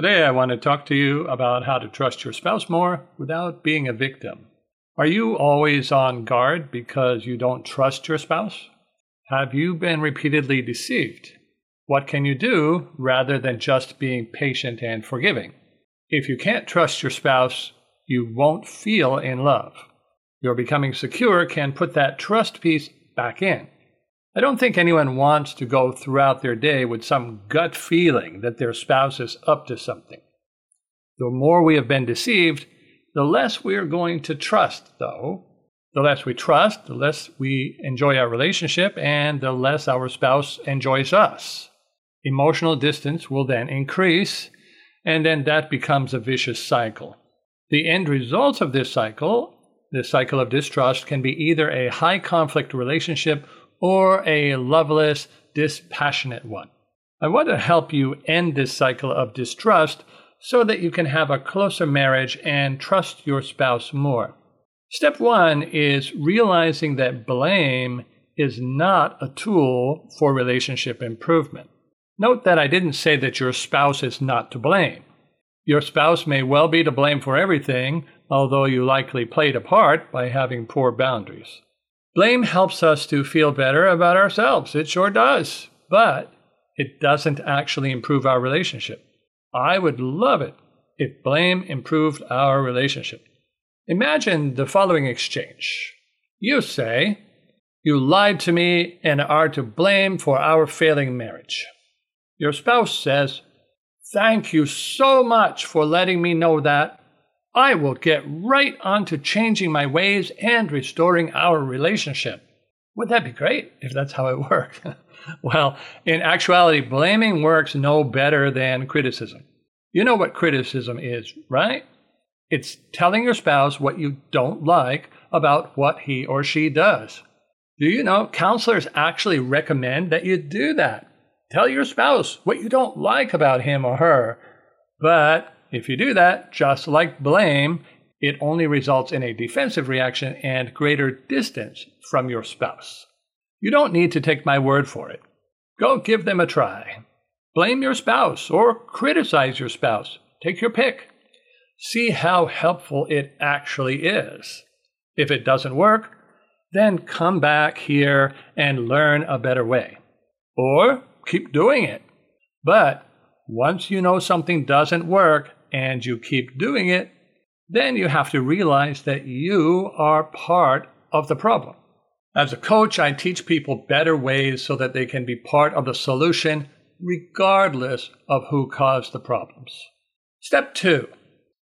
Today, I want to talk to you about how to trust your spouse more without being a victim. Are you always on guard because you don't trust your spouse? Have you been repeatedly deceived? What can you do rather than just being patient and forgiving? If you can't trust your spouse, you won't feel in love. Your becoming secure can put that trust piece back in. I don't think anyone wants to go throughout their day with some gut feeling that their spouse is up to something. The more we have been deceived, the less we are going to trust, though. The less we trust, the less we enjoy our relationship, and the less our spouse enjoys us. Emotional distance will then increase, and then that becomes a vicious cycle. The end result of this cycle, this cycle of distrust, can be either a high conflict relationship or a loveless, dispassionate one. I want to help you end this cycle of distrust so that you can have a closer marriage and trust your spouse more. Step one is realizing that blame is not a tool for relationship improvement. Note that I didn't say that your spouse is not to blame. Your spouse may well be to blame for everything, although you likely played a part by having poor boundaries. Blame helps us to feel better about ourselves. It sure does. But it doesn't actually improve our relationship. I would love it if blame improved our relationship. Imagine the following exchange. You say, You lied to me and are to blame for our failing marriage. Your spouse says, Thank you so much for letting me know that. I will get right on to changing my ways and restoring our relationship. Would that be great if that's how it worked? well, in actuality, blaming works no better than criticism. You know what criticism is, right? It's telling your spouse what you don't like about what he or she does. Do you know counselors actually recommend that you do that? Tell your spouse what you don't like about him or her. But if you do that, just like blame, it only results in a defensive reaction and greater distance from your spouse. You don't need to take my word for it. Go give them a try. Blame your spouse or criticize your spouse. Take your pick. See how helpful it actually is. If it doesn't work, then come back here and learn a better way. Or keep doing it. But once you know something doesn't work, and you keep doing it, then you have to realize that you are part of the problem. As a coach, I teach people better ways so that they can be part of the solution regardless of who caused the problems. Step two,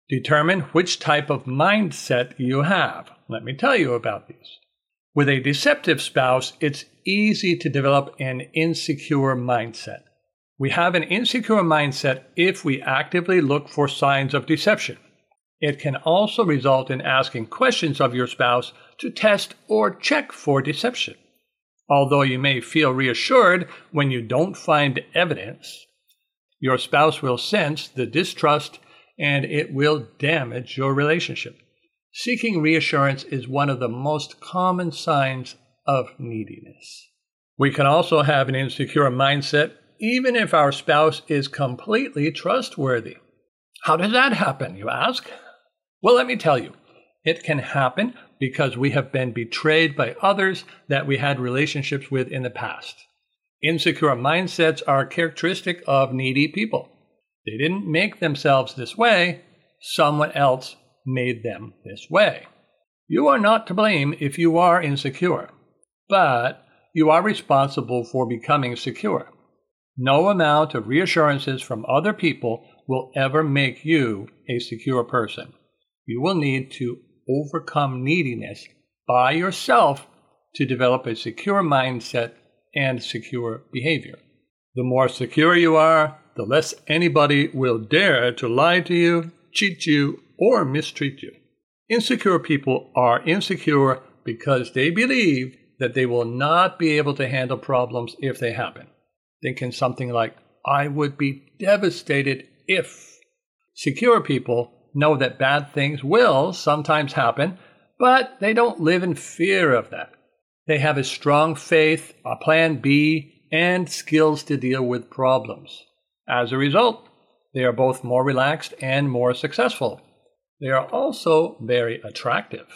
determine which type of mindset you have. Let me tell you about these. With a deceptive spouse, it's easy to develop an insecure mindset. We have an insecure mindset if we actively look for signs of deception. It can also result in asking questions of your spouse to test or check for deception. Although you may feel reassured when you don't find evidence, your spouse will sense the distrust and it will damage your relationship. Seeking reassurance is one of the most common signs of neediness. We can also have an insecure mindset even if our spouse is completely trustworthy. How does that happen, you ask? Well, let me tell you. It can happen because we have been betrayed by others that we had relationships with in the past. Insecure mindsets are characteristic of needy people. They didn't make themselves this way, someone else made them this way. You are not to blame if you are insecure, but you are responsible for becoming secure. No amount of reassurances from other people will ever make you a secure person. You will need to overcome neediness by yourself to develop a secure mindset and secure behavior. The more secure you are, the less anybody will dare to lie to you cheat you, or mistreat you. Insecure people are insecure because they believe that they will not be able to handle problems if they happen. Thinking something like, I would be devastated if. Secure people know that bad things will sometimes happen, but they don't live in fear of that. They have a strong faith, a plan B, and skills to deal with problems. As a result, they are both more relaxed and more successful. They are also very attractive.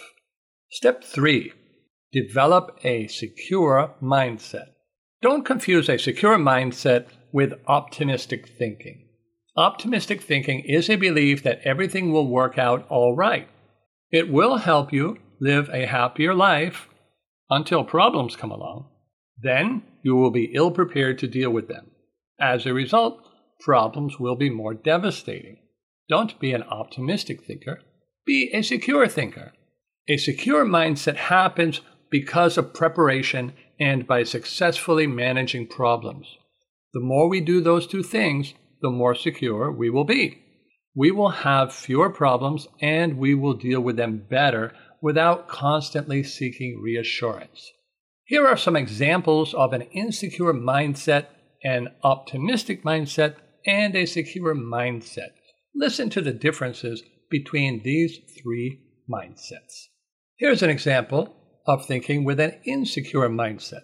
Step three develop a secure mindset. Don't confuse a secure mindset with optimistic thinking. Optimistic thinking is a belief that everything will work out all right. It will help you live a happier life until problems come along. Then you will be ill prepared to deal with them. As a result, problems will be more devastating. Don't be an optimistic thinker, be a secure thinker. A secure mindset happens because of preparation and by successfully managing problems. The more we do those two things, the more secure we will be. We will have fewer problems and we will deal with them better without constantly seeking reassurance. Here are some examples of an insecure mindset, an optimistic mindset, and a secure mindset. Listen to the differences between these three mindsets. Here's an example of thinking with an insecure mindset.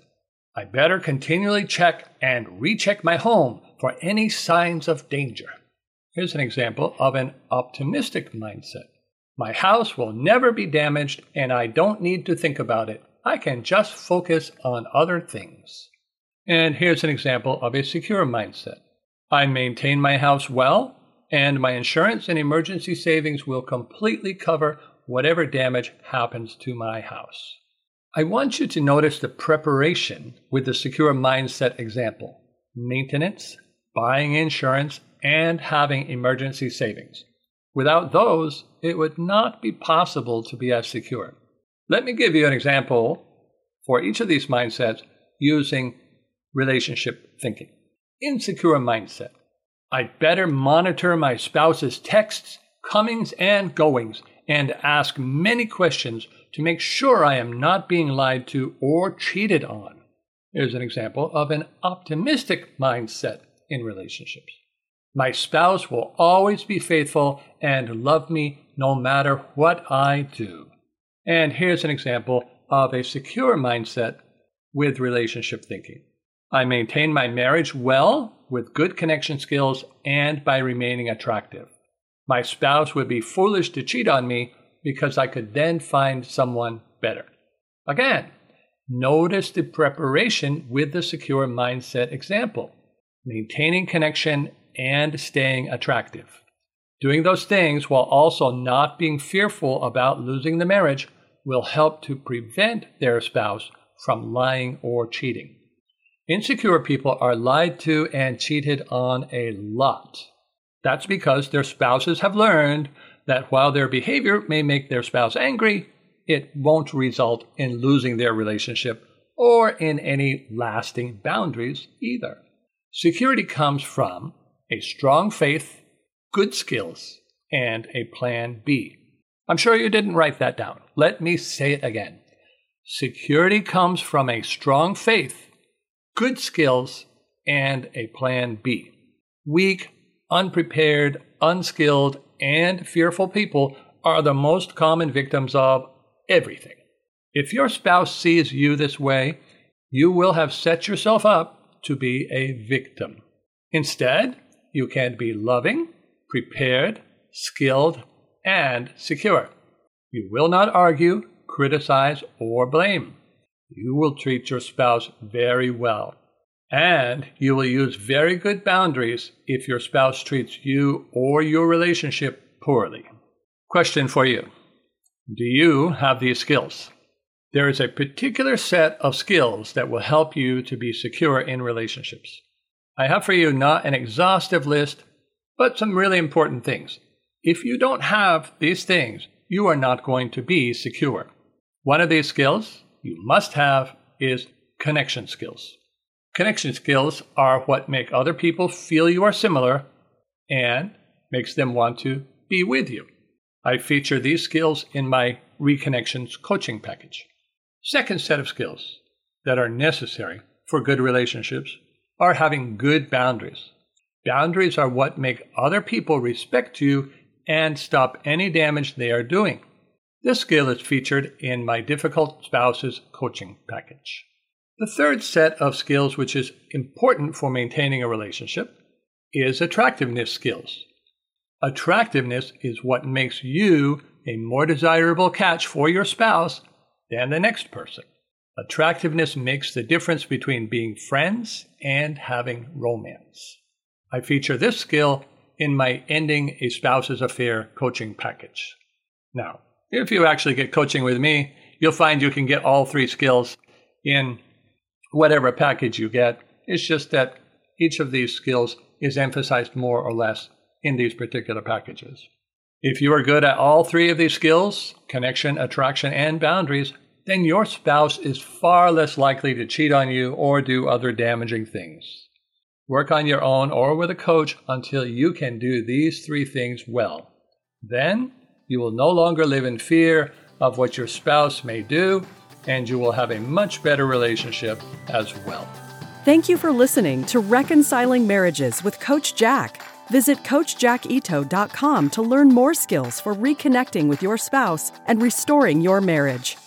I better continually check and recheck my home for any signs of danger. Here's an example of an optimistic mindset. My house will never be damaged and I don't need to think about it. I can just focus on other things. And here's an example of a secure mindset. I maintain my house well and my insurance and emergency savings will completely cover whatever damage happens to my house. I want you to notice the preparation with the secure mindset example maintenance, buying insurance, and having emergency savings. Without those, it would not be possible to be as secure. Let me give you an example for each of these mindsets using relationship thinking. Insecure mindset. I'd better monitor my spouse's texts, comings, and goings and ask many questions to make sure I am not being lied to or cheated on. Here's an example of an optimistic mindset in relationships. My spouse will always be faithful and love me no matter what I do. And here's an example of a secure mindset with relationship thinking. I maintain my marriage well with good connection skills and by remaining attractive. My spouse would be foolish to cheat on me because I could then find someone better. Again, notice the preparation with the secure mindset example maintaining connection and staying attractive. Doing those things while also not being fearful about losing the marriage will help to prevent their spouse from lying or cheating. Insecure people are lied to and cheated on a lot. That's because their spouses have learned that while their behavior may make their spouse angry, it won't result in losing their relationship or in any lasting boundaries either. Security comes from a strong faith, good skills, and a plan B. I'm sure you didn't write that down. Let me say it again. Security comes from a strong faith, good skills, and a plan B. Weak, unprepared, unskilled, and fearful people are the most common victims of everything. If your spouse sees you this way, you will have set yourself up to be a victim. Instead, you can be loving, prepared, skilled, and secure. You will not argue, criticize, or blame. You will treat your spouse very well. And you will use very good boundaries if your spouse treats you or your relationship poorly. Question for you Do you have these skills? There is a particular set of skills that will help you to be secure in relationships. I have for you not an exhaustive list, but some really important things. If you don't have these things, you are not going to be secure. One of these skills you must have is connection skills. Connection skills are what make other people feel you are similar and makes them want to be with you. I feature these skills in my Reconnections coaching package. Second set of skills that are necessary for good relationships are having good boundaries. Boundaries are what make other people respect you and stop any damage they are doing. This skill is featured in my Difficult Spouses coaching package. The third set of skills, which is important for maintaining a relationship, is attractiveness skills. Attractiveness is what makes you a more desirable catch for your spouse than the next person. Attractiveness makes the difference between being friends and having romance. I feature this skill in my Ending a Spouse's Affair coaching package. Now, if you actually get coaching with me, you'll find you can get all three skills in whatever package you get. It's just that each of these skills is emphasized more or less in these particular packages. If you are good at all three of these skills connection, attraction, and boundaries then your spouse is far less likely to cheat on you or do other damaging things. Work on your own or with a coach until you can do these three things well. Then you will no longer live in fear of what your spouse may do, and you will have a much better relationship as well. Thank you for listening to Reconciling Marriages with Coach Jack. Visit CoachJackIto.com to learn more skills for reconnecting with your spouse and restoring your marriage.